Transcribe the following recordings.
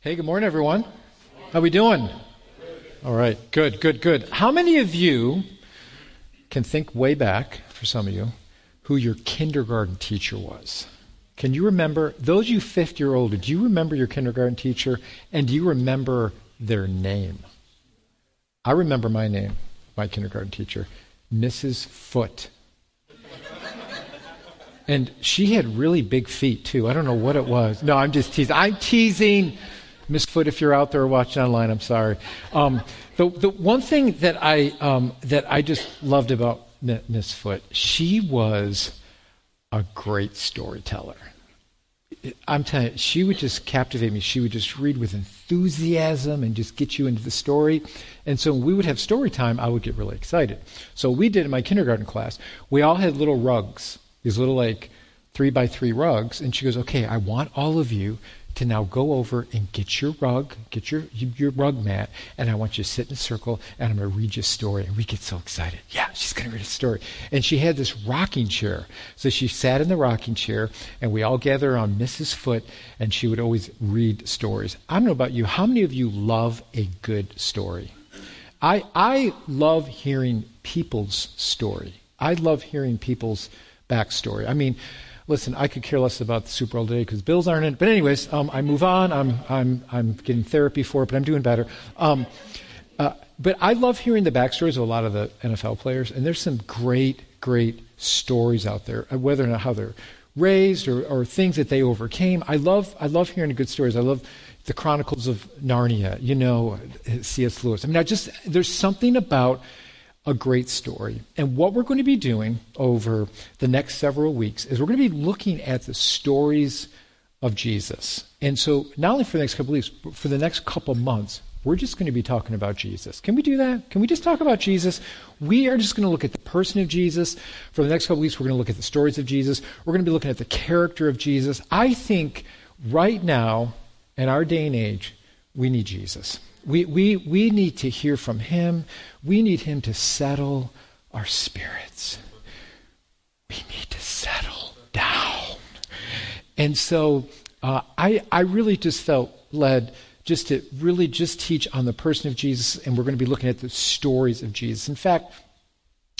Hey, good morning, everyone. How we doing? All right, good, good, good. How many of you can think way back, for some of you, who your kindergarten teacher was? Can you remember, those you fifth year older, do you remember your kindergarten teacher and do you remember their name? I remember my name, my kindergarten teacher, Mrs. Foot. And she had really big feet, too. I don't know what it was. No, I'm just teasing. I'm teasing. Miss Foot, if you're out there watching online, I'm sorry. Um, the, the one thing that I, um, that I just loved about Miss Foot, she was a great storyteller. I'm telling you, she would just captivate me. She would just read with enthusiasm and just get you into the story. And so when we would have story time, I would get really excited. So we did in my kindergarten class, we all had little rugs, these little like three by three rugs. And she goes, okay, I want all of you to now go over and get your rug, get your your rug mat, and I want you to sit in a circle, and I'm going to read you a story. And we get so excited. Yeah, she's going to read a story. And she had this rocking chair. So she sat in the rocking chair, and we all gather around Mrs. Foot, and she would always read stories. I don't know about you. How many of you love a good story? I, I love hearing people's story. I love hearing people's backstory. I mean, listen, I could care less about the Super Bowl today because Bills aren't in it. But anyways, um, I move on. I'm, I'm, I'm getting therapy for it, but I'm doing better. Um, uh, but I love hearing the backstories of a lot of the NFL players, and there's some great, great stories out there, uh, whether or not how they're raised or, or things that they overcame. I love, I love hearing good stories. I love the Chronicles of Narnia, you know, C.S. Lewis. I mean, I just, there's something about a great story. And what we're going to be doing over the next several weeks is we're going to be looking at the stories of Jesus. And so, not only for the next couple weeks, but for the next couple months, we're just going to be talking about Jesus. Can we do that? Can we just talk about Jesus? We are just going to look at the person of Jesus. For the next couple weeks, we're going to look at the stories of Jesus. We're going to be looking at the character of Jesus. I think right now, in our day and age, we need Jesus. We, we, we need to hear from Him. We need Him to settle our spirits. We need to settle down. And so uh, I, I really just felt led just to really just teach on the person of Jesus, and we're going to be looking at the stories of Jesus. In fact,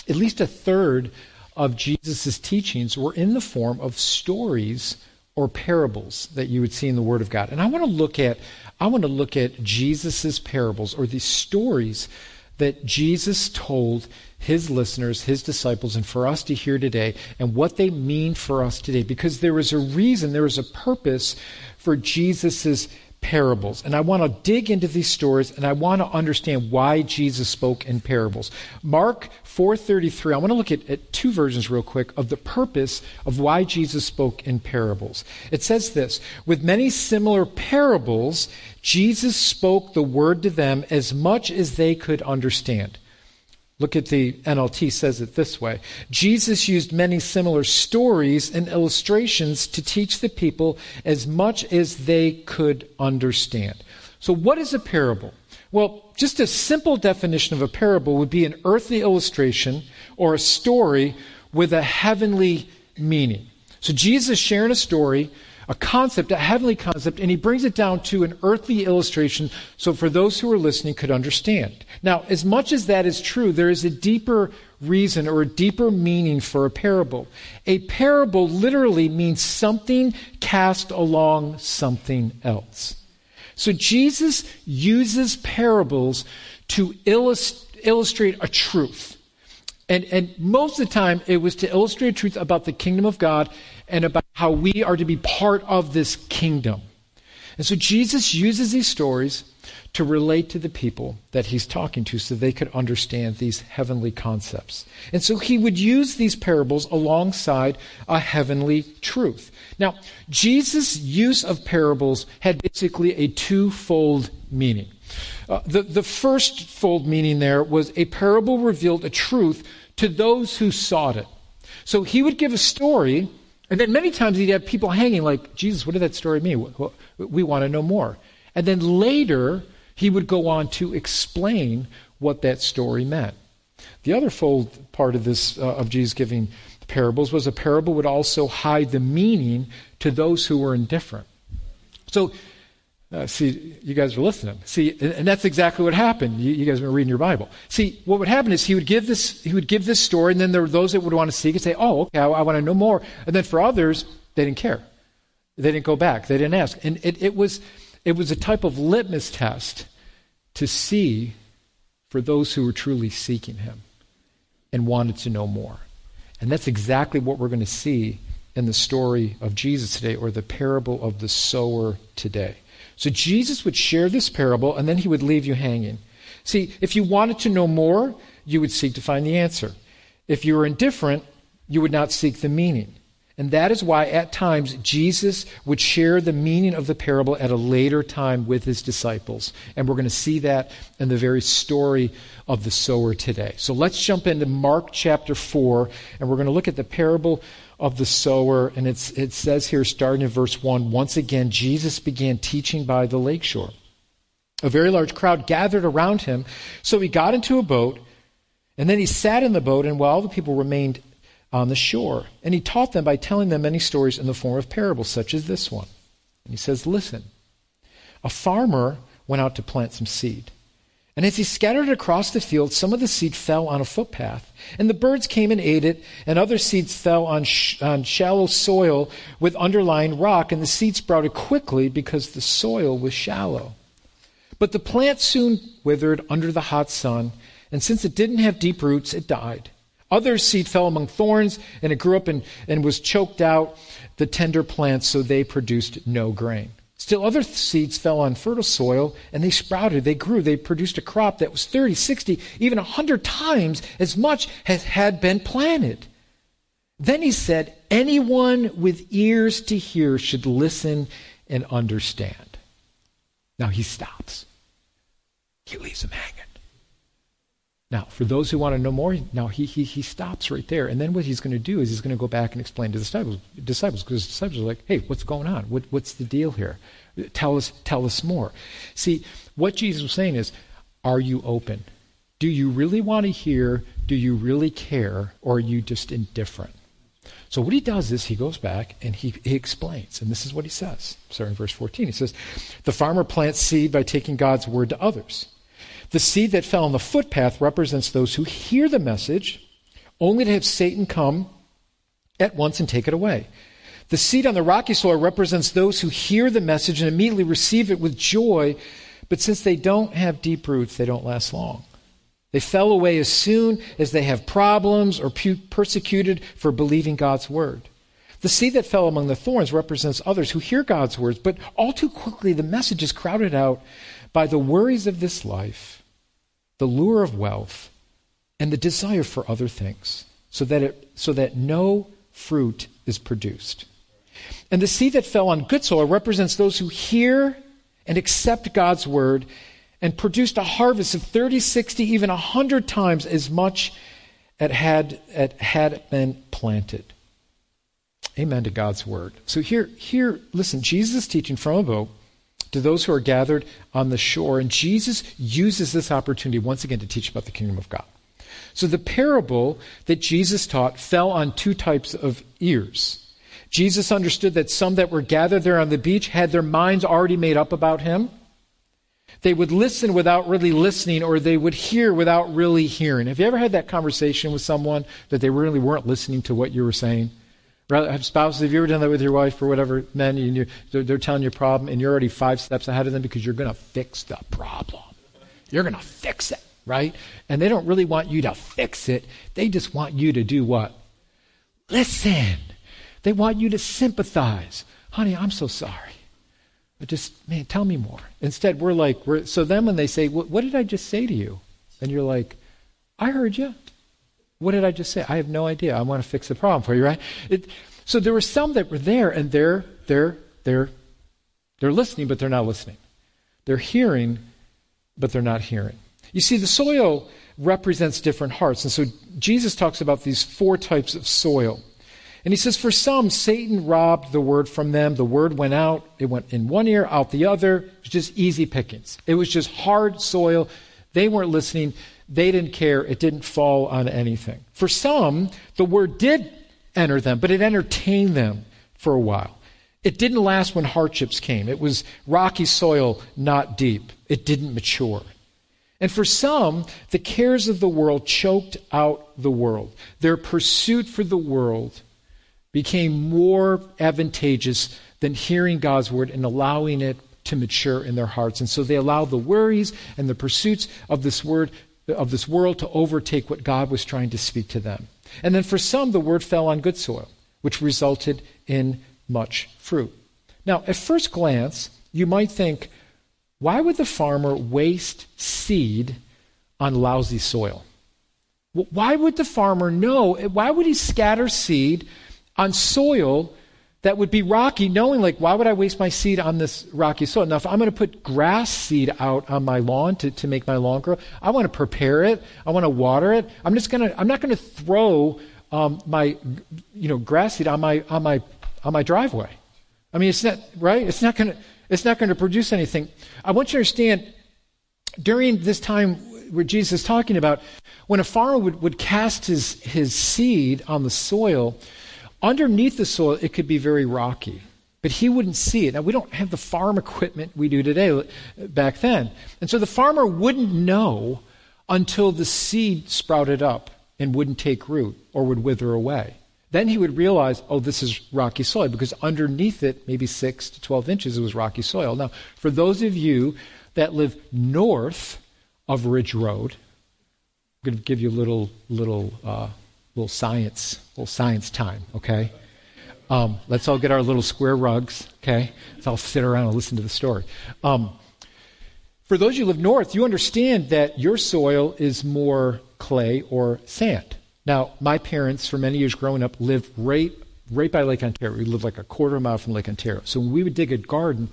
at least a third of Jesus' teachings were in the form of stories or parables that you would see in the Word of God. And I want to look at I want to look at Jesus' parables or the stories that Jesus told his listeners, his disciples, and for us to hear today, and what they mean for us today. Because there is a reason, there is a purpose for Jesus' parables. And I want to dig into these stories and I want to understand why Jesus spoke in parables. Mark 4:33. I want to look at, at, two versions real quick of the purpose of why Jesus spoke in parables. It says this, with many similar parables, Jesus spoke the word to them as much as they could understand. Look at the NLT says it this way. Jesus used many similar stories and illustrations to teach the people as much as they could understand. So what is a parable? Well, just a simple definition of a parable would be an earthly illustration or a story with a heavenly meaning. So Jesus sharing a story a concept, a heavenly concept, and he brings it down to an earthly illustration so for those who are listening could understand. Now, as much as that is true, there is a deeper reason or a deeper meaning for a parable. A parable literally means something cast along something else. So Jesus uses parables to illustrate a truth. And, and most of the time, it was to illustrate a truth about the kingdom of God and about how we are to be part of this kingdom. And so Jesus uses these stories to relate to the people that he's talking to so they could understand these heavenly concepts. And so he would use these parables alongside a heavenly truth. Now, Jesus' use of parables had basically a twofold meaning. Uh, the, the first fold meaning there was a parable revealed a truth to those who sought it. So he would give a story and then many times he'd have people hanging like, Jesus, what did that story mean? We want to know more. And then later, he would go on to explain what that story meant. The other fold part of this, uh, of Jesus giving parables, was a parable would also hide the meaning to those who were indifferent. So, Uh, see, you guys are listening. See, and, and that's exactly what happened. You, you guys were reading your Bible. See, what would happen is he would give this, he would give this story, and then there were those that would want to seek and say, "Oh, okay, I, I want to know more." And then for others, they didn't care. They didn't go back. They didn't ask. And it, it was, it was a type of litmus test to see for those who were truly seeking him and wanted to know more. And that's exactly what we're going to see in the story of Jesus today, or the parable of the sower today. So Jesus would share this parable, and then he would leave you hanging. See, if you wanted to know more, you would seek to find the answer. If you were indifferent, you would not seek the meaning. And that is why at times Jesus would share the meaning of the parable at a later time with his disciples. And we're going to see that in the very story of the sower today. So let's jump into Mark chapter 4, and we're going to look at the parable of the sower. And it says here, starting in verse 1, once again, Jesus began teaching by the lakeshore. A very large crowd gathered around him, so he got into a boat, and then he sat in the boat, and while the people remained on the shore. And he taught them by telling them many stories in the form of parables, such as this one. And he says, Listen, a farmer went out to plant some seed. And as he scattered it across the field, some of the seed fell on a footpath, and the birds came and ate it, and other seeds fell on, sh- on shallow soil with underlying rock, and the seed sprouted quickly because the soil was shallow. But the plant soon withered under the hot sun, and since it didn't have deep roots, it died. Other seed fell among thorns, and it grew up and, and was choked out the tender plants, so they produced no grain. Still, other seeds fell on fertile soil, and they sprouted, they grew, they produced a crop that was 30, 60, even 100 times as much as had been planted. Then he said, Anyone with ears to hear should listen and understand. Now he stops. He leaves them hanging. Now, for those who want to know more, now he, he, he stops right there. And then what he's going to do is he's going to go back and explain to the disciples, disciples because the disciples are like, hey, what's going on? What, what's the deal here? Tell us, tell us more. See, what Jesus was saying is, are you open? Do you really want to hear? Do you really care? Or are you just indifferent? So what he does is he goes back and he, he explains. And this is what he says. Starting in verse 14. He says, The farmer plants seed by taking God's word to others. The seed that fell on the footpath represents those who hear the message, only to have Satan come at once and take it away. The seed on the rocky soil represents those who hear the message and immediately receive it with joy, but since they don't have deep roots, they don't last long. They fell away as soon as they have problems or persecuted for believing God's word. The seed that fell among the thorns represents others who hear God's words, but all too quickly the message is crowded out by the worries of this life the lure of wealth, and the desire for other things, so that, it, so that no fruit is produced. And the seed that fell on good soil represents those who hear and accept God's word and produced a harvest of 30, 60, even 100 times as much as had, as had been planted. Amen to God's word. So here, here, listen, Jesus is teaching from a boat to those who are gathered on the shore. And Jesus uses this opportunity once again to teach about the kingdom of God. So the parable that Jesus taught fell on two types of ears. Jesus understood that some that were gathered there on the beach had their minds already made up about him. They would listen without really listening, or they would hear without really hearing. Have you ever had that conversation with someone that they really weren't listening to what you were saying? Have spouses, have you ever done that with your wife or whatever, men, and they're, they're telling you a problem and you're already five steps ahead of them because you're going to fix the problem. You're going to fix it, right? And they don't really want you to fix it. They just want you to do what? Listen. They want you to sympathize. Honey, I'm so sorry. But just, man, tell me more. Instead, we're like, we're, so then when they say, what did I just say to you? And you're like, I heard you. What did I just say? I have no idea. I want to fix the problem for you, right? It, so there were some that were there, and they're they're they're they're listening, but they're not listening. They're hearing, but they're not hearing. You see, the soil represents different hearts, and so Jesus talks about these four types of soil. And he says, for some, Satan robbed the word from them. The word went out. It went in one ear, out the other. It was just easy pickings. It was just hard soil. They weren't listening. They didn't care. It didn't fall on anything. For some, the word did enter them, but it entertained them for a while. It didn't last when hardships came. It was rocky soil, not deep. It didn't mature. And for some, the cares of the world choked out the world. Their pursuit for the world became more advantageous than hearing God's word and allowing it to mature in their hearts. And so they allowed the worries and the pursuits of this word of this world to overtake what God was trying to speak to them. And then for some the word fell on good soil, which resulted in much fruit. Now, at first glance, you might think, why would the farmer waste seed on lousy soil? Why would the farmer know? Why would he scatter seed on soil that would be rocky, knowing, like, why would I waste my seed on this rocky soil? Now, if I'm going to put grass seed out on my lawn to, to make my lawn grow, I want to prepare it. I want to water it. I'm just going to, I'm not going to throw um, my, you know, grass seed on my, on my, on my driveway. I mean, it's not, right? It's not going to, it's not going to produce anything. I want you to understand, during this time where Jesus is talking about, when a farmer would, would cast his, his seed on the soil, Underneath the soil, it could be very rocky, but he wouldn't see it. Now, we don't have the farm equipment we do today back then. And so the farmer wouldn't know until the seed sprouted up and wouldn't take root or would wither away. Then he would realize, oh, this is rocky soil, because underneath it, maybe 6 to 12 inches, it was rocky soil. Now, for those of you that live north of Ridge Road, I'm going to give you a little, little uh, little science, little science time, okay? Um, let's all get our little square rugs, okay? Let's all sit around and listen to the story. Um, for those you who live north, you understand that your soil is more clay or sand. Now, my parents, for many years growing up, lived right, right by Lake Ontario. We lived like a quarter mile from Lake Ontario. So when we would dig a garden,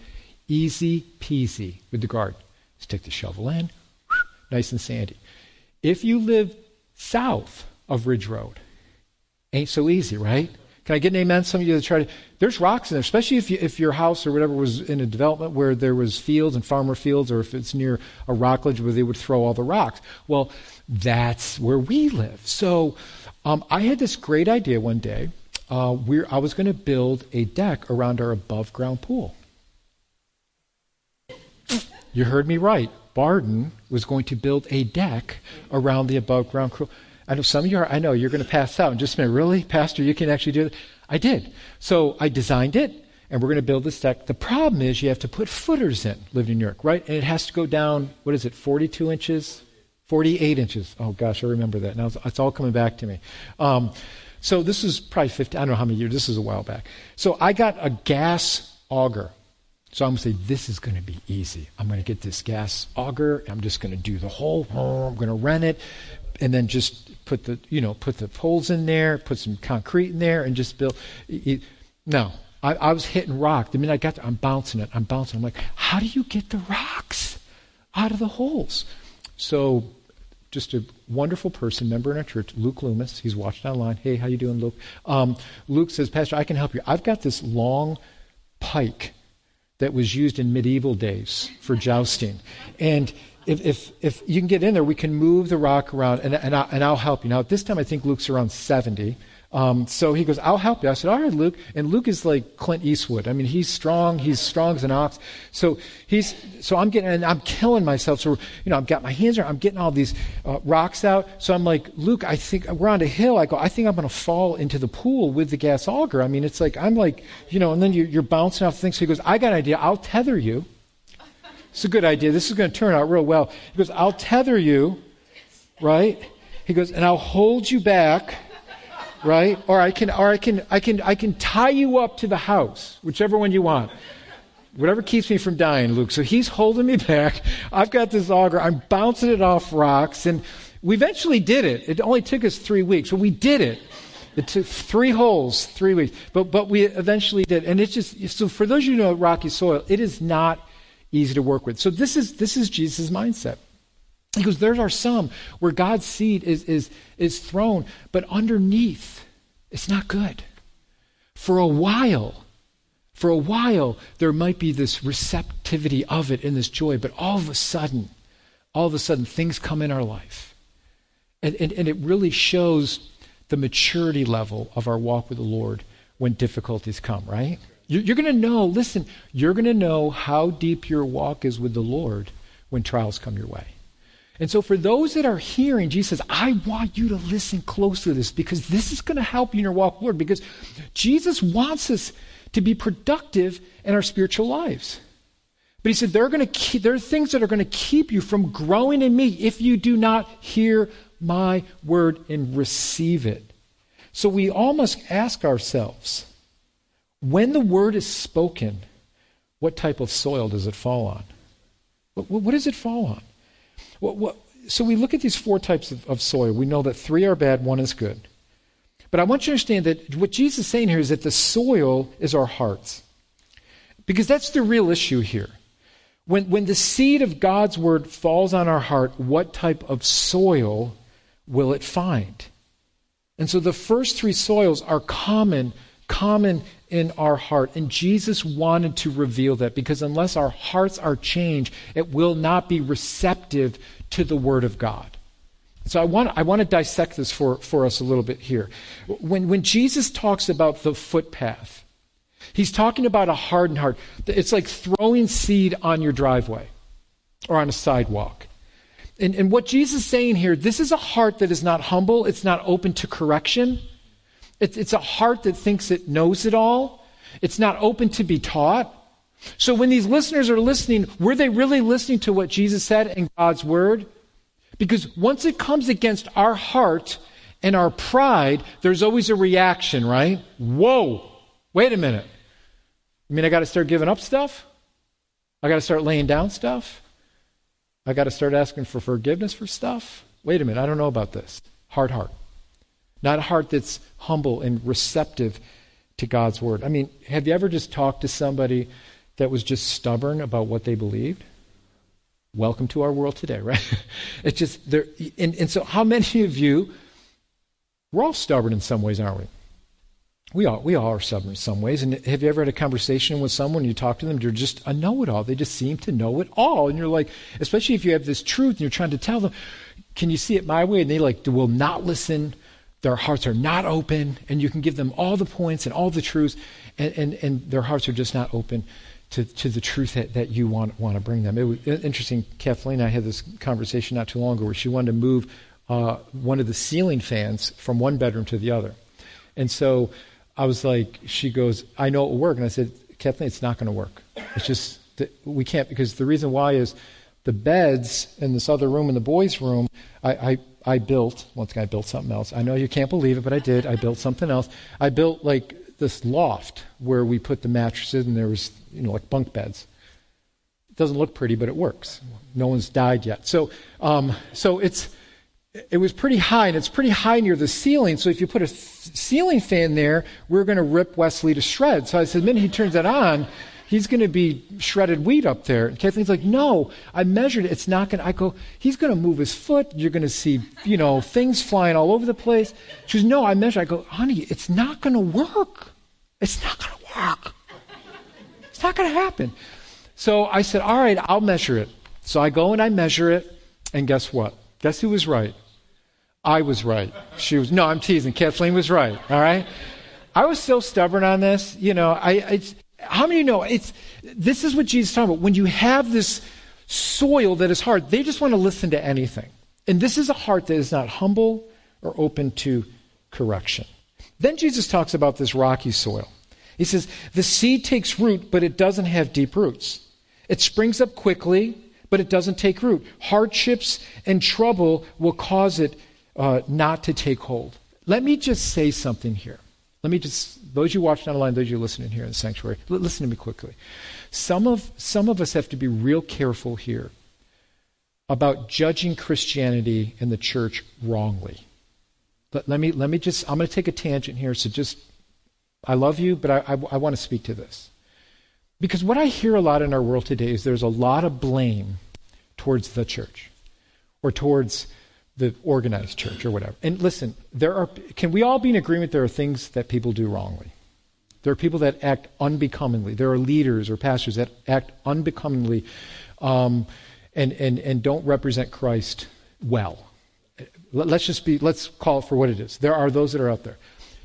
easy peasy with the garden. Stick the shovel in, nice and sandy. If you live south of Ridge Road. Ain't so easy, right? Can I get an amen? Some of you that try to. There's rocks in there, especially if, you, if your house or whatever was in a development where there was fields and farmer fields, or if it's near a rockledge where they would throw all the rocks. Well, that's where we live. So um, I had this great idea one day. Uh, I was going to build a deck around our above ground pool. You heard me right. Barden was going to build a deck around the above ground pool. I know some of you are, I know you're going to pass out in just a minute. Really? Pastor, you can actually do it? I did. So I designed it, and we're going to build this deck. The problem is you have to put footers in, living in New York, right? And it has to go down, what is it, 42 inches? 48 inches. Oh, gosh, I remember that. Now it's, it's all coming back to me. Um, so this is probably 50, I don't know how many years, this is a while back. So I got a gas auger. So I'm going to say, this is going to be easy. I'm going to get this gas auger. I'm just going to do the whole, I'm going to rent it and then just put the you know put the poles in there, put some concrete in there, and just build. It, no, I, I, was hitting rock. The minute I got there, I'm bouncing it. I'm bouncing. I'm like, how do you get the rocks out of the holes? So, just a wonderful person, member in our church, Luke Loomis. He's watching online. Hey, how you doing, Luke? Um, Luke says, Pastor, I can help you. I've got this long pike that was used in medieval days for jousting, and if, if, if you can get in there, we can move the rock around and, and, I, and I'll help you. Now, at this time, I think Luke's around 70. Um, so he goes, I'll help you. I said, all right, Luke. And Luke is like Clint Eastwood. I mean, he's strong. He's strong as an ox. So he's, so I'm getting, and I'm killing myself. So, you know, I've got my hands around, I'm getting all these uh, rocks out. So I'm like, Luke, I think we're on a hill. I go, I think I'm going to fall into the pool with the gas auger. I mean, it's like, I'm like, you know, and then you're, you're bouncing off things. So he goes, I got an idea. I'll tether you. It's a good idea. This is going to turn out real well. He goes, I'll tether you, right? He goes, and I'll hold you back, right? Or I can, or I can, I can, I can tie you up to the house, whichever one you want. Whatever keeps me from dying, Luke. So he's holding me back. I've got this auger. I'm bouncing it off rocks, and we eventually did it. It only took us three weeks, but we did it. It took three holes, three weeks, but but we eventually did. And it's just so for those of you who know rocky soil, it is not easy to work with. So this is this is Jesus' mindset. He goes, there are some where God's seed is is is thrown, but underneath, it's not good. For a while, for a while, there might be this receptivity of it and this joy, but all of a sudden, all of a sudden, things come in our life. And, and, and it really shows the maturity level of our walk with the Lord when difficulties come, right? You're going to know, listen, you're going to know how deep your walk is with the Lord when trials come your way. And so, for those that are hearing, Jesus says, I want you to listen closely to this because this is going to help you in your walk with the Lord. Because Jesus wants us to be productive in our spiritual lives. But he said, there are, going to keep, there are things that are going to keep you from growing in me if you do not hear my word and receive it. So, we all must ask ourselves when the word is spoken, what type of soil does it fall on? What, what does it fall on? What, what, so we look at these four types of, of soil. We know that three are bad, one is good. But I want you to understand that what Jesus is saying here is that the soil is our hearts. Because that's the real issue here. When, when the seed of God's word falls on our heart, what type of soil will it find? And so the first three soils are common, common in our heart. And Jesus wanted to reveal that because unless our hearts are changed, it will not be receptive to the Word of God. So I want, I want to dissect this for, for us a little bit here. When, when Jesus talks about the footpath, he's talking about a hardened heart. It's like throwing seed on your driveway or on a sidewalk. And, and what Jesus is saying here, this is a heart that is not humble, it's not open to correction. It's, it's a heart that thinks it knows it all. It's not open to be taught. So when these listeners are listening, were they really listening to what Jesus said in God's word? Because once it comes against our heart and our pride, there's always a reaction, right? Whoa, wait a minute. You mean I got to start giving up stuff? I got to start laying down stuff? I got to start asking for forgiveness for stuff? Wait a minute, I don't know about this. Hard heart. Not a heart that's humble and receptive to God's word. I mean, have you ever just talked to somebody that was just stubborn about what they believed? Welcome to our world today, right? it's just there. And, and so, how many of you, we're all stubborn in some ways, aren't we? We all, we all are stubborn in some ways. And have you ever had a conversation with someone, you talk to them, you're just a know it all. They just seem to know it all. And you're like, especially if you have this truth and you're trying to tell them, can you see it my way? And they like will not listen their hearts are not open, and you can give them all the points and all the truths, and, and, and their hearts are just not open to, to the truth that, that you want, want to bring them. It was interesting. Kathleen and I had this conversation not too long ago where she wanted to move uh, one of the ceiling fans from one bedroom to the other. And so I was like, she goes, I know it will work. And I said, Kathleen, it's not going to work. It's just, we can't, because the reason why is the beds in this other room in the boys' room, I, I I built, once again, I built something else. I know you can't believe it, but I did. I built something else. I built like this loft where we put the mattresses and there was, you know, like bunk beds. It doesn't look pretty, but it works. No one's died yet. So, um, so it's, it was pretty high and it's pretty high near the ceiling. So if you put a ceiling fan there, we're going to rip Wesley to shreds. So I said, the minute he turns that on, he's going to be shredded wheat up there. And Kathleen's like, no, I measured it. It's not going to. I go, he's going to move his foot. You're going to see, you know, things flying all over the place. She goes, no, I measured. I go, honey, it's not going to work. It's not going to work. It's not going to happen. So I said, all right, I'll measure it. So I go and I measure it. And guess what? Guess who was right? I was right. She was, no, I'm teasing. Kathleen was right. All right? I was so stubborn on this. You know, I, I how many know it's this is what Jesus is talking about? When you have this soil that is hard, they just want to listen to anything. And this is a heart that is not humble or open to correction. Then Jesus talks about this rocky soil. He says, The seed takes root, but it doesn't have deep roots. It springs up quickly, but it doesn't take root. Hardships and trouble will cause it uh, not to take hold. Let me just say something here. Let me just those you watching online, those you listening here in the sanctuary, l- listen to me quickly. Some of, some of us have to be real careful here about judging Christianity and the church wrongly. Let, let me, let me just, I'm going to take a tangent here, so just, I love you, but I, I, I want to speak to this. Because what I hear a lot in our world today is there's a lot of blame towards the church or towards the organized church or whatever. And listen, there are can we all be in agreement there are things that people do wrongly? There are people that act unbecomingly. There are leaders or pastors that act unbecomingly um, and, and, and don't represent Christ well. Let's just be, let's call it for what it is. There are those that are out there.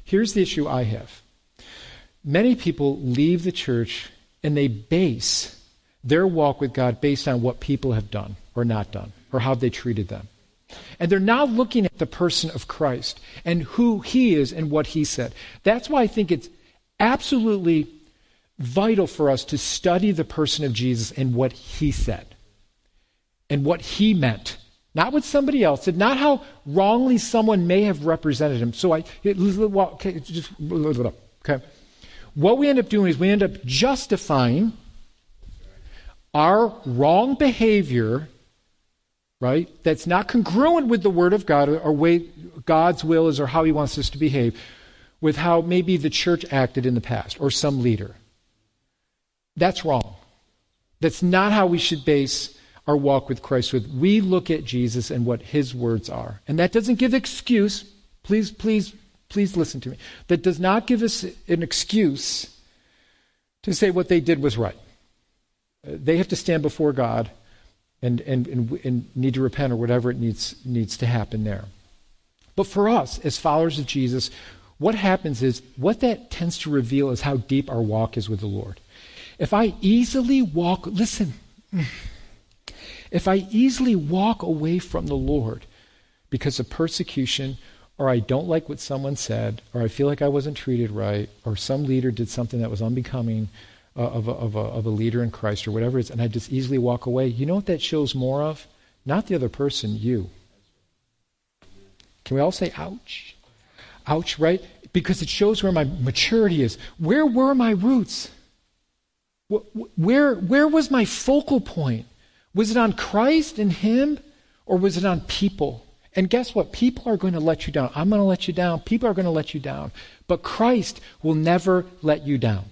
Here's the issue I have. many people leave the church and they base their walk with God based on what people have done or not done or how they treated them. And they're now looking at the person of Christ and who he is and what he said. That's why I think it's absolutely vital for us to study the person of Jesus and what he said and what he meant. Not what somebody else said, not how wrongly someone may have represented him. So I, okay, just, okay. What we end up doing is we end up justifying our wrong behavior, right, that's not congruent with the Word of God or way God's will is or how He wants us to behave, with how maybe the church acted in the past or some leader. That's wrong. That's not how we should base our walk with Christ with. We look at Jesus and what his words are. And that doesn't give excuse. Please, please, please listen to me. That does not give us an excuse to say what they did was right. Uh, they have to stand before God and, and, and, and need to repent or whatever it needs, needs to happen there. But for us, as followers of Jesus, what happens is what that tends to reveal is how deep our walk is with the Lord. If I easily walk, listen, if I easily walk away from the Lord because of persecution, or I don't like what someone said, or I feel like I wasn't treated right, or some leader did something that was unbecoming uh, of, a, of, a, of a leader in Christ, or whatever it is, and I just easily walk away, you know what that shows more of? Not the other person, you. Can we all say, ouch? Ouch, right? Because it shows where my maturity is. Where were my roots? Where, where was my focal point? Was it on Christ and Him, or was it on people? And guess what? People are going to let you down. I'm going to let you down. People are going to let you down. But Christ will never let you down.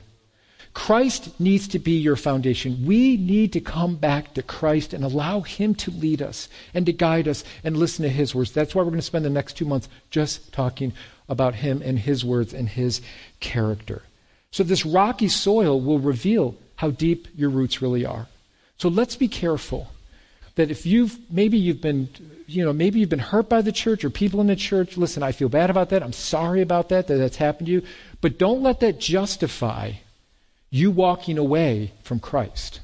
Christ needs to be your foundation. We need to come back to Christ and allow Him to lead us and to guide us and listen to His words. That's why we're going to spend the next two months just talking about Him and His words and His character. So, this rocky soil will reveal how deep your roots really are. So let's be careful that if you've maybe you've been you know maybe you've been hurt by the church or people in the church listen i feel bad about that i'm sorry about that that that's happened to you but don't let that justify you walking away from christ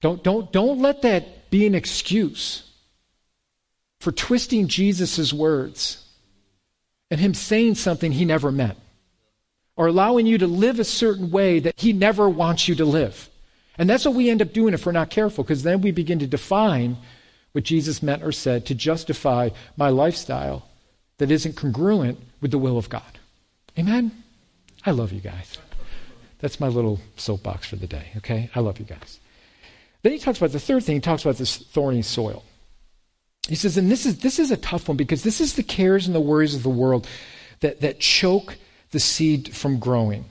don't don't don't let that be an excuse for twisting jesus' words and him saying something he never meant or allowing you to live a certain way that He never wants you to live. And that's what we end up doing if we're not careful, because then we begin to define what Jesus meant or said to justify my lifestyle that isn't congruent with the will of God. Amen? I love you guys. That's my little soapbox for the day, okay? I love you guys. Then he talks about the third thing, he talks about this thorny soil. He says, and this is, this is a tough one because this is the cares and the worries of the world that, that choke the seed from growing.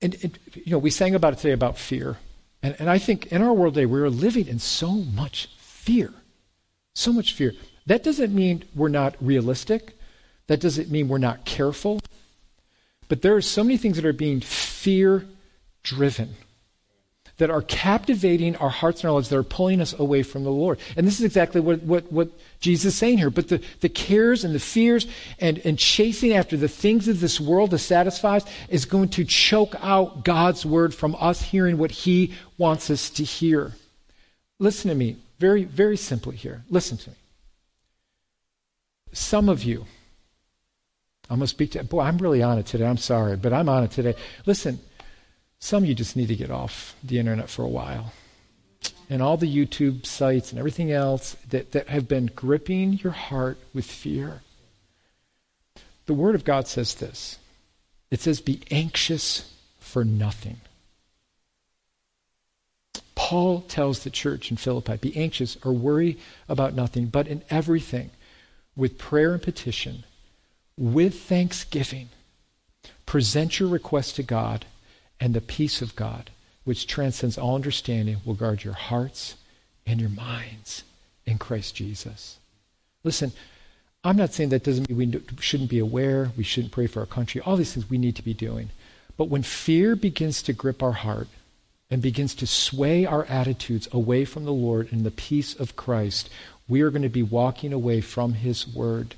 And, and, you know, we sang about it today about fear. And, and I think in our world today, we're living in so much fear. So much fear. That doesn't mean we're not realistic. That doesn't mean we're not careful. But there are so many things that are being fear driven that are captivating our hearts and our lives that are pulling us away from the Lord. And this is exactly what, what, what Jesus is saying here. But the, the cares and the fears and, and chasing after the things of this world to satisfy is going to choke out God's word from us hearing what He wants us to hear. Listen to me very, very simply here. Listen to me. Some of you, I'm going to speak to, boy, I'm really on it today. I'm sorry, but I'm on it today. Listen, some of you just need to get off the internet for a while. And all the YouTube sites and everything else that, that have been gripping your heart with fear. The Word of God says this it says, Be anxious for nothing. Paul tells the church in Philippi, Be anxious or worry about nothing, but in everything, with prayer and petition, with thanksgiving, present your request to God and the peace of God, which transcends all understanding, will guard your hearts and your minds in Christ Jesus. Listen, I'm not saying that doesn't mean we shouldn't be aware, we shouldn't pray for our country, all these things we need to be doing. But when fear begins to grip our heart and begins to sway our attitudes away from the Lord and the peace of Christ, we are going to be walking away from His Word.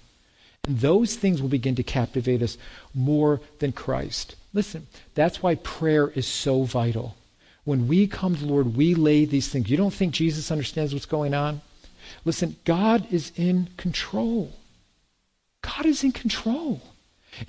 And those things will begin to captivate us more than Christ. Listen, that's why prayer is so vital. When we come to Lord, we lay these things. You don't think Jesus understands what's going on? Listen, God is in control. God is in control.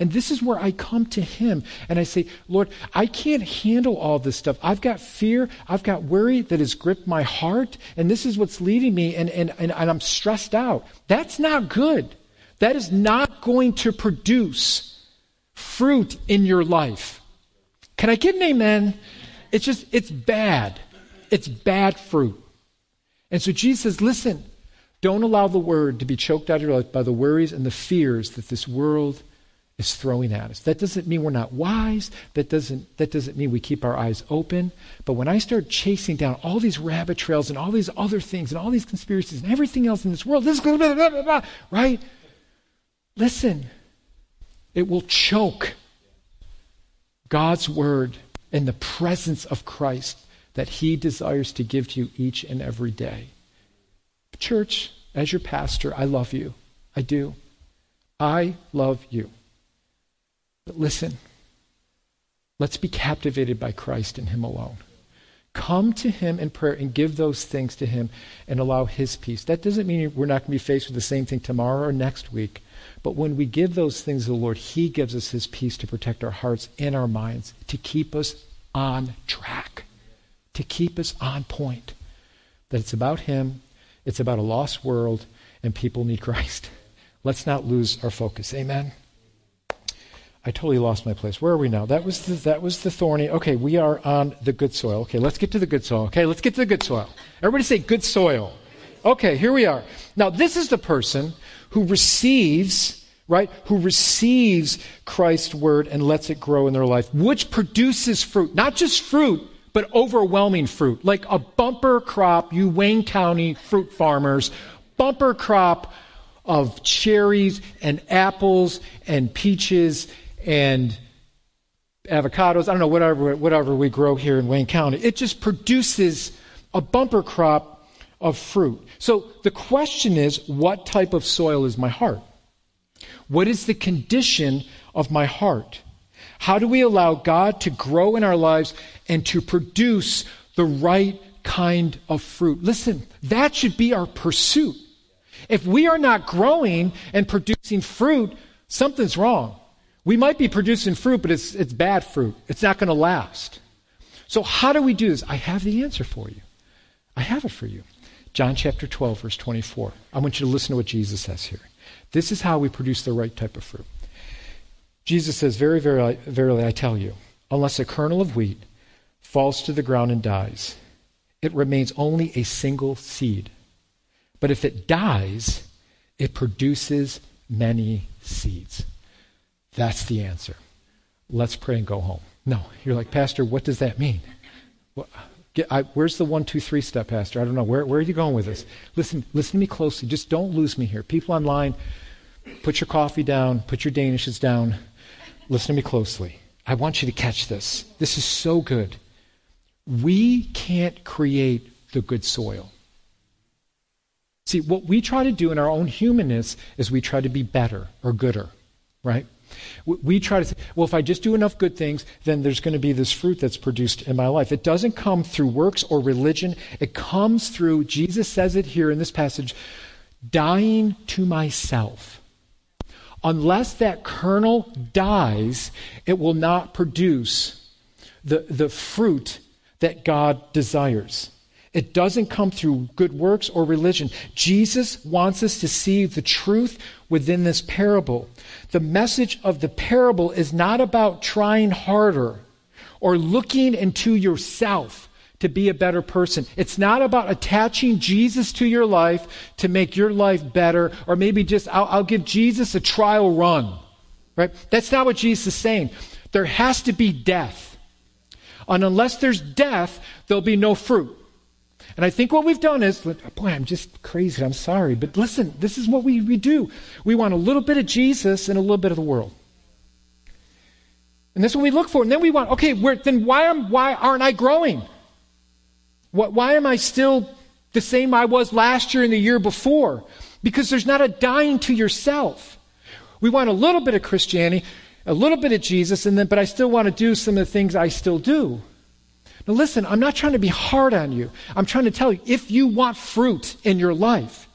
And this is where I come to Him and I say, Lord, I can't handle all this stuff. I've got fear, I've got worry that has gripped my heart, and this is what's leading me, and, and, and, and I'm stressed out. That's not good. That is not going to produce fruit in your life. Can I get an amen? It's just, it's bad. It's bad fruit. And so Jesus says, listen, don't allow the word to be choked out of your life by the worries and the fears that this world is throwing at us. That doesn't mean we're not wise. That doesn't, that doesn't mean we keep our eyes open. But when I start chasing down all these rabbit trails and all these other things and all these conspiracies and everything else in this world, this blah, blah, blah, right? Listen, it will choke God's word and the presence of Christ that he desires to give to you each and every day. Church, as your pastor, I love you. I do. I love you. But listen, let's be captivated by Christ and Him alone. Come to Him in prayer and give those things to Him and allow His peace. That doesn't mean we're not going to be faced with the same thing tomorrow or next week. But when we give those things to the Lord, He gives us His peace to protect our hearts and our minds, to keep us on track, to keep us on point. That it's about Him, it's about a lost world, and people need Christ. Let's not lose our focus. Amen. I totally lost my place. Where are we now? That was the, that was the thorny. Okay, we are on the good soil. Okay, let's get to the good soil. Okay, let's get to the good soil. Everybody say good soil. Okay, here we are. Now, this is the person who receives, right, who receives Christ's word and lets it grow in their life, which produces fruit. Not just fruit, but overwhelming fruit. Like a bumper crop, you Wayne County fruit farmers, bumper crop of cherries and apples and peaches and avocados, I don't know, whatever, whatever we grow here in Wayne County. It just produces a bumper crop of fruit. So the question is what type of soil is my heart? What is the condition of my heart? How do we allow God to grow in our lives and to produce the right kind of fruit? Listen, that should be our pursuit. If we are not growing and producing fruit, something's wrong. We might be producing fruit, but it's, it's bad fruit. It's not going to last. So, how do we do this? I have the answer for you. I have it for you. John chapter 12, verse 24. I want you to listen to what Jesus says here. This is how we produce the right type of fruit. Jesus says, Very, very, verily, I tell you, unless a kernel of wheat falls to the ground and dies, it remains only a single seed. But if it dies, it produces many seeds. That's the answer. Let's pray and go home. No, you're like, Pastor, what does that mean? Well, get, I, where's the one, two, three step, Pastor? I don't know. Where, where are you going with this? Listen, listen to me closely. Just don't lose me here. People online, put your coffee down, put your Danishes down. Listen to me closely. I want you to catch this. This is so good. We can't create the good soil. See, what we try to do in our own humanness is we try to be better or gooder, right? We try to say, well, if I just do enough good things, then there's going to be this fruit that's produced in my life. It doesn't come through works or religion. It comes through, Jesus says it here in this passage, dying to myself. Unless that kernel dies, it will not produce the, the fruit that God desires. It doesn't come through good works or religion. Jesus wants us to see the truth within this parable. The message of the parable is not about trying harder or looking into yourself to be a better person. It's not about attaching Jesus to your life to make your life better, or maybe just, I'll, I'll give Jesus a trial run. Right? That's not what Jesus is saying. There has to be death. And unless there's death, there'll be no fruit. And I think what we've done is, boy, I'm just crazy. I'm sorry. But listen, this is what we, we do. We want a little bit of Jesus and a little bit of the world. And that's what we look for. And then we want, okay, then why, am, why aren't I growing? What, why am I still the same I was last year and the year before? Because there's not a dying to yourself. We want a little bit of Christianity, a little bit of Jesus, and then, but I still want to do some of the things I still do. Now, listen, I'm not trying to be hard on you. I'm trying to tell you if you want fruit in your life,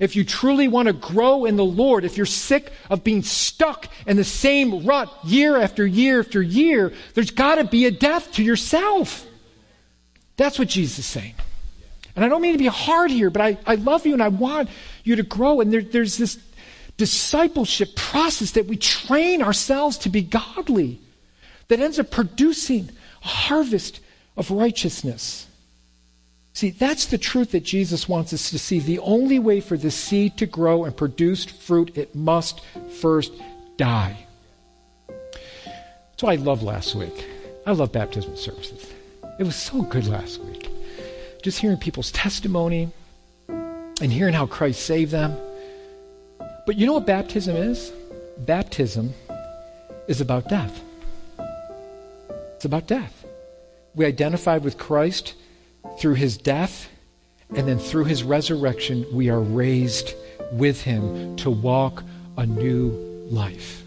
if you truly want to grow in the Lord, if you're sick of being stuck in the same rut year after year after year, there's got to be a death to yourself. That's what Jesus is saying. And I don't mean to be hard here, but I, I love you and I want you to grow. And there, there's this discipleship process that we train ourselves to be godly that ends up producing a harvest of righteousness. See, that's the truth that Jesus wants us to see. The only way for the seed to grow and produce fruit, it must first die. That's why I love last week. I love baptismal services. It was so good last week. Just hearing people's testimony and hearing how Christ saved them. But you know what baptism is? Baptism is about death. It's about death. We identified with Christ through his death, and then through his resurrection, we are raised with him to walk a new life.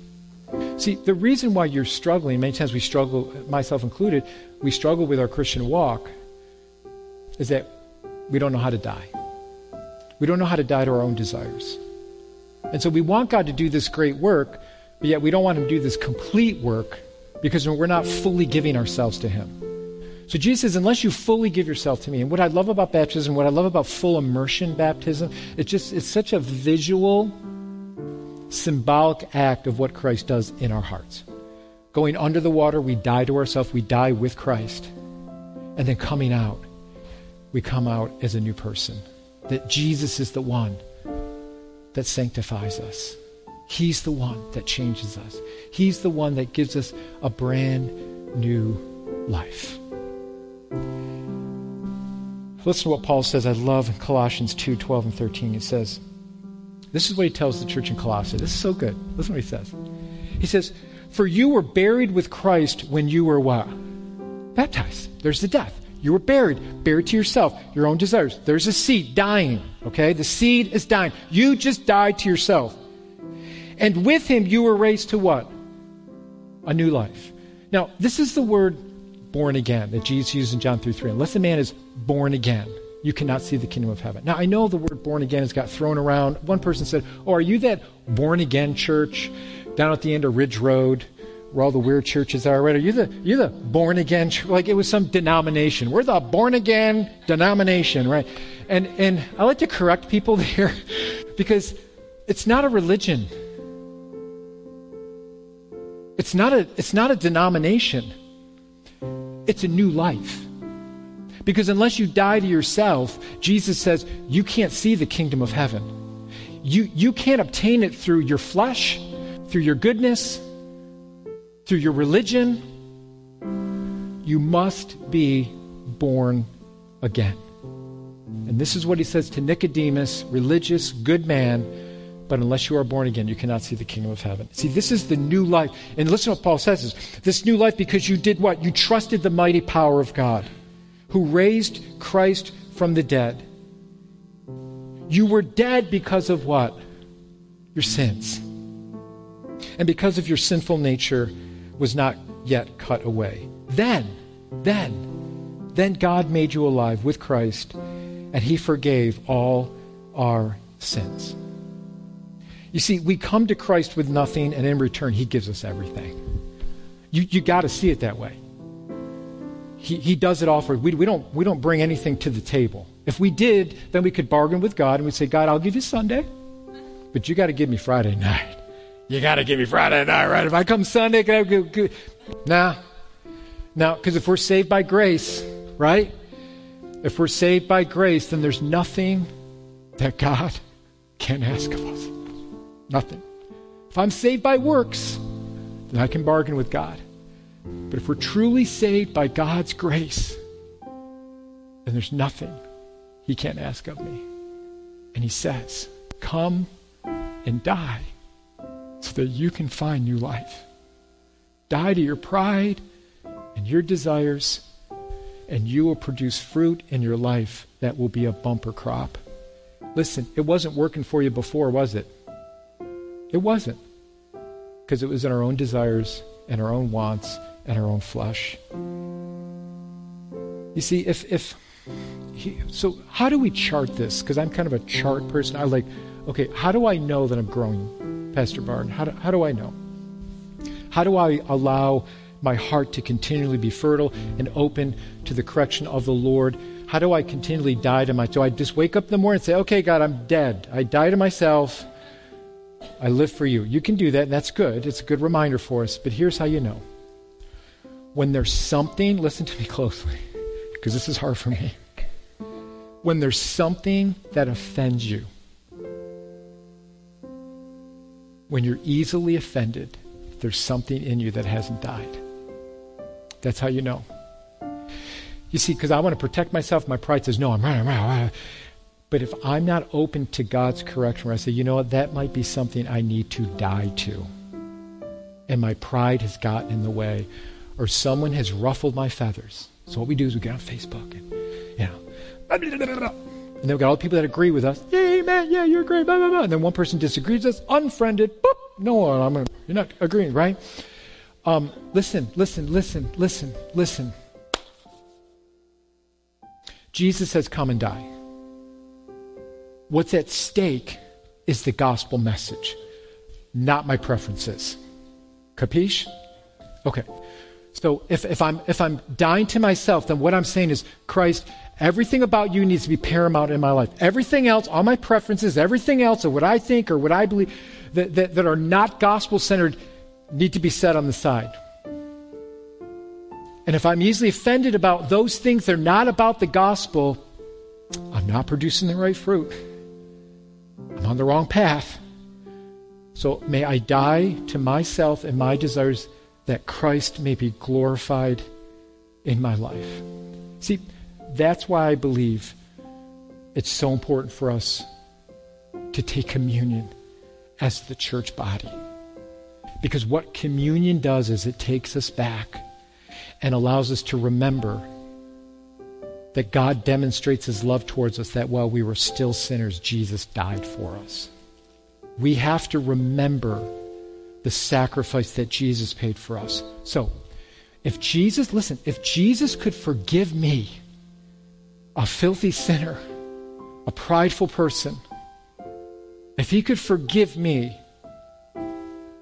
See, the reason why you're struggling, many times we struggle, myself included, we struggle with our Christian walk, is that we don't know how to die. We don't know how to die to our own desires. And so we want God to do this great work, but yet we don't want Him to do this complete work because we're not fully giving ourselves to Him. So Jesus says, unless you fully give yourself to me, and what I love about baptism, what I love about full immersion baptism, it's just it's such a visual, symbolic act of what Christ does in our hearts. Going under the water, we die to ourselves, we die with Christ. And then coming out, we come out as a new person. That Jesus is the one that sanctifies us. He's the one that changes us. He's the one that gives us a brand new life. Listen to what Paul says. I love Colossians 2 12 and 13. He says, This is what he tells the church in Colossae. This is so good. Listen what he says. He says, For you were buried with Christ when you were what? Baptized. There's the death. You were buried, buried to yourself, your own desires. There's a seed dying, okay? The seed is dying. You just died to yourself. And with him, you were raised to what? A new life. Now, this is the word born again that Jesus used in John 3 3. Unless a man is born again, you cannot see the kingdom of heaven. Now, I know the word born again has got thrown around. One person said, Oh, are you that born again church down at the end of Ridge Road? where all the weird churches are, right? Are you the you the born again? Like it was some denomination. We're the born again denomination, right? And and I like to correct people there because it's not a religion. It's not a it's not a denomination. It's a new life. Because unless you die to yourself, Jesus says you can't see the kingdom of heaven. You you can't obtain it through your flesh, through your goodness, through your religion, you must be born again. And this is what he says to Nicodemus, religious, good man, but unless you are born again, you cannot see the kingdom of heaven. See, this is the new life. And listen to what Paul says is this new life because you did what? You trusted the mighty power of God, who raised Christ from the dead. You were dead because of what? Your sins. And because of your sinful nature, was not yet cut away. Then, then, then God made you alive with Christ, and He forgave all our sins. You see, we come to Christ with nothing, and in return, He gives us everything. You, you got to see it that way. He, he does it all for we, we don't we don't bring anything to the table. If we did, then we could bargain with God and we'd say, God, I'll give you Sunday, but you got to give me Friday night. You got to give me Friday night, right? If I come Sunday, can I go? Nah. Now, because if we're saved by grace, right? If we're saved by grace, then there's nothing that God can ask of us. Nothing. If I'm saved by works, then I can bargain with God. But if we're truly saved by God's grace, then there's nothing He can't ask of me. And He says, Come and die so that you can find new life. Die to your pride and your desires, and you will produce fruit in your life that will be a bumper crop. Listen, it wasn't working for you before, was it? It wasn't. because it was in our own desires and our own wants and our own flesh. You see, if, if he, so how do we chart this? Because I'm kind of a chart person. I like, okay, how do I know that I'm growing, Pastor Barton? How do, how do I know? How do I allow my heart to continually be fertile and open to the correction of the Lord? How do I continually die to my? Do I just wake up in the morning and say, "Okay, God, I'm dead. I die to myself. I live for you." You can do that, and that's good. It's a good reminder for us. But here's how you know: when there's something, listen to me closely, because this is hard for me. When there's something that offends you, when you're easily offended, there's something in you that hasn't died. That's how you know. You see, because I want to protect myself, my pride says, no, I'm right, I'm right, I'm right. But if I'm not open to God's correction, where I say, you know what, that might be something I need to die to, and my pride has gotten in the way, or someone has ruffled my feathers. So what we do is we get on Facebook and, you know, and then we've got all the people that agree with us. Yeah, man, yeah, you're great, blah, blah, blah. And then one person disagrees with us, unfriended, boop, no, I'm gonna, you're not agreeing, right? Um, listen, listen, listen, listen, listen. Jesus has come and died. What's at stake is the gospel message, not my preferences. Capiche? Okay. So if, if, I'm, if I'm dying to myself, then what I'm saying is, Christ, everything about you needs to be paramount in my life. Everything else, all my preferences, everything else, or what I think or what I believe that, that, that are not gospel centered, need to be set on the side. And if I'm easily offended about those things that are not about the gospel, I'm not producing the right fruit. I'm on the wrong path. So may I die to myself and my desires that Christ may be glorified in my life. See, that's why I believe it's so important for us to take communion as the church body. Because what communion does is it takes us back and allows us to remember that God demonstrates his love towards us that while we were still sinners, Jesus died for us. We have to remember the sacrifice that Jesus paid for us. So, if Jesus, listen, if Jesus could forgive me, a filthy sinner, a prideful person, if he could forgive me,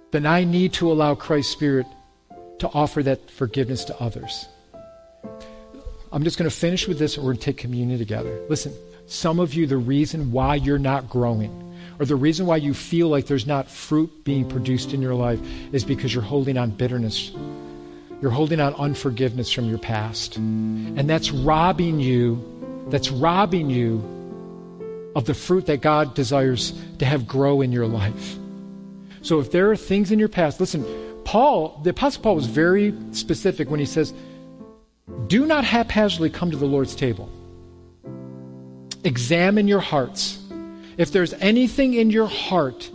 then I need to allow Christ's Spirit to offer that forgiveness to others. I'm just going to finish with this and we're going to take communion together. Listen, some of you, the reason why you're not growing, or the reason why you feel like there's not fruit being produced in your life, is because you're holding on bitterness. You're holding on unforgiveness from your past. And that's robbing you, that's robbing you of the fruit that God desires to have grow in your life. So if there are things in your past, listen, Paul, the Apostle Paul was very specific when he says, Do not haphazardly come to the Lord's table. Examine your hearts. If there's anything in your heart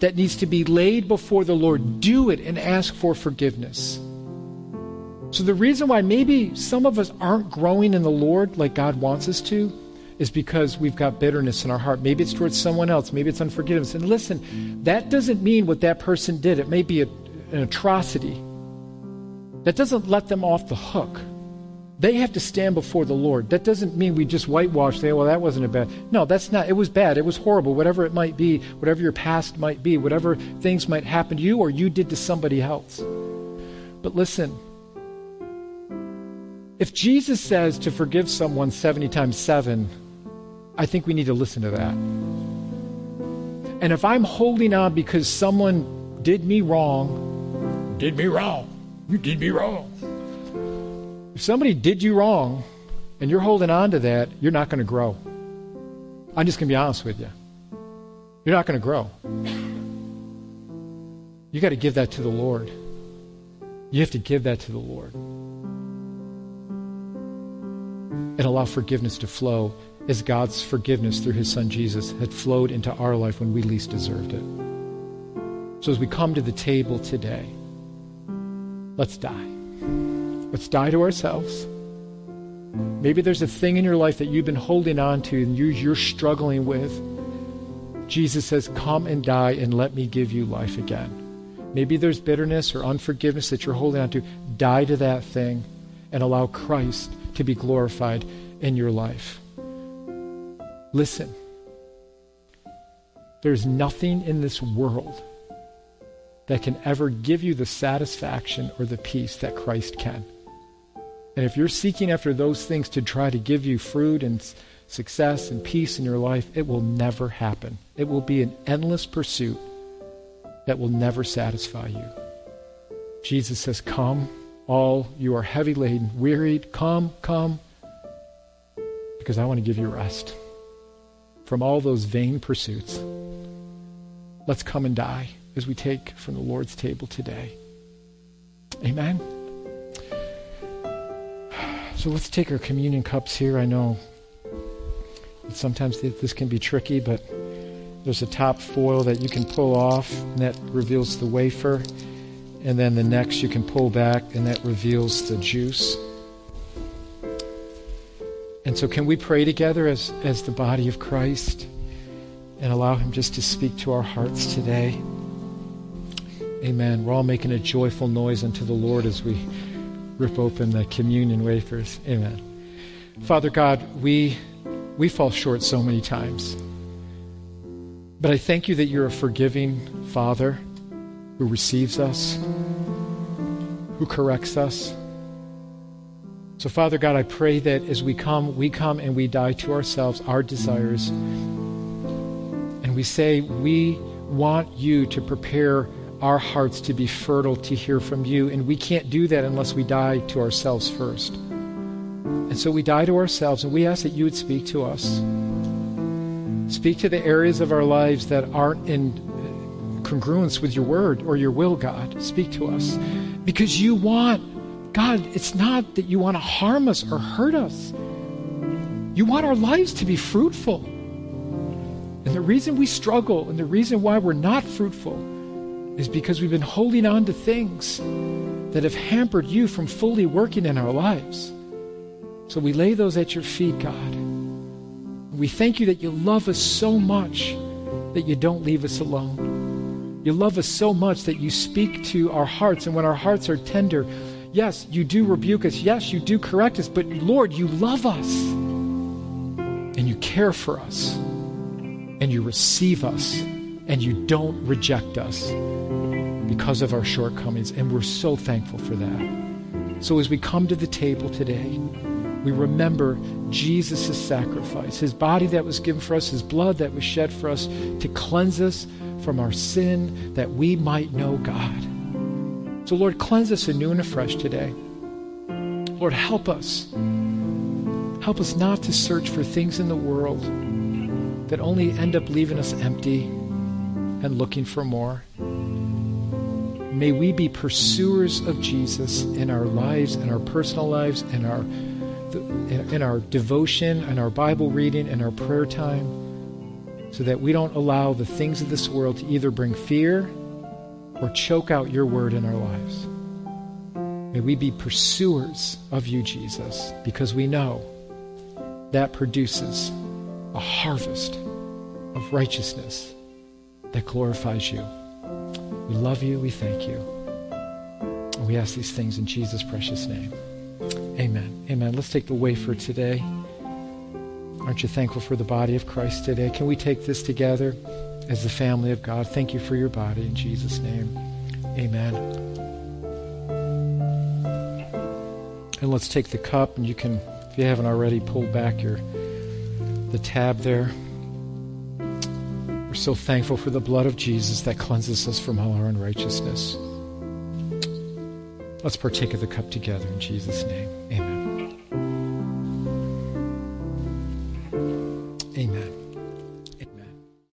that needs to be laid before the Lord, do it and ask for forgiveness. So, the reason why maybe some of us aren't growing in the Lord like God wants us to is because we've got bitterness in our heart. Maybe it's towards someone else. Maybe it's unforgiveness. And listen, that doesn't mean what that person did. It may be a, an atrocity. That doesn't let them off the hook. They have to stand before the Lord. That doesn't mean we just whitewash, say, well, that wasn't a bad. No, that's not. It was bad. It was horrible. Whatever it might be, whatever your past might be, whatever things might happen to you or you did to somebody else. But listen, if Jesus says to forgive someone 70 times 7, I think we need to listen to that. And if I'm holding on because someone did me wrong, did me wrong, you did me wrong. If somebody did you wrong and you're holding on to that, you're not going to grow. I'm just going to be honest with you. You're not going to grow. You got to give that to the Lord. You have to give that to the Lord. And allow forgiveness to flow as God's forgiveness through his son Jesus had flowed into our life when we least deserved it. So as we come to the table today, let's die. Let's die to ourselves. Maybe there's a thing in your life that you've been holding on to and you're struggling with. Jesus says, Come and die and let me give you life again. Maybe there's bitterness or unforgiveness that you're holding on to. Die to that thing and allow Christ to be glorified in your life. Listen, there's nothing in this world that can ever give you the satisfaction or the peace that Christ can. And if you're seeking after those things to try to give you fruit and success and peace in your life, it will never happen. It will be an endless pursuit that will never satisfy you. Jesus says, Come, all you are heavy laden, wearied, come, come, because I want to give you rest from all those vain pursuits. Let's come and die as we take from the Lord's table today. Amen. So let's take our communion cups here. I know sometimes this can be tricky, but there's a top foil that you can pull off, and that reveals the wafer. And then the next you can pull back, and that reveals the juice. And so, can we pray together as, as the body of Christ and allow Him just to speak to our hearts today? Amen. We're all making a joyful noise unto the Lord as we rip open the communion wafers. Amen. Father God, we, we fall short so many times. But I thank you that you're a forgiving Father who receives us, who corrects us. So, Father God, I pray that as we come, we come and we die to ourselves, our desires, and we say, We want you to prepare our hearts to be fertile to hear from you. And we can't do that unless we die to ourselves first. And so we die to ourselves, and we ask that you would speak to us. Speak to the areas of our lives that aren't in congruence with your word or your will, God. Speak to us. Because you want, God, it's not that you want to harm us or hurt us. You want our lives to be fruitful. And the reason we struggle and the reason why we're not fruitful is because we've been holding on to things that have hampered you from fully working in our lives. So we lay those at your feet, God. We thank you that you love us so much that you don't leave us alone. You love us so much that you speak to our hearts, and when our hearts are tender, yes, you do rebuke us. Yes, you do correct us, but Lord, you love us and you care for us and you receive us and you don't reject us because of our shortcomings. And we're so thankful for that. So as we come to the table today, we remember Jesus' sacrifice, his body that was given for us, his blood that was shed for us to cleanse us from our sin that we might know God. So, Lord, cleanse us anew and afresh today. Lord, help us. Help us not to search for things in the world that only end up leaving us empty and looking for more. May we be pursuers of Jesus in our lives, in our personal lives, in our in our devotion, in our Bible reading, in our prayer time, so that we don't allow the things of this world to either bring fear or choke out your word in our lives. May we be pursuers of you, Jesus, because we know that produces a harvest of righteousness that glorifies you. We love you. We thank you. We ask these things in Jesus' precious name. Amen. Amen. Let's take the wafer today. Aren't you thankful for the body of Christ today? Can we take this together as the family of God? Thank you for your body in Jesus' name. Amen. And let's take the cup, and you can, if you haven't already, pull back your the tab there. So thankful for the blood of Jesus that cleanses us from all our unrighteousness. Let's partake of the cup together in Jesus' name. Amen.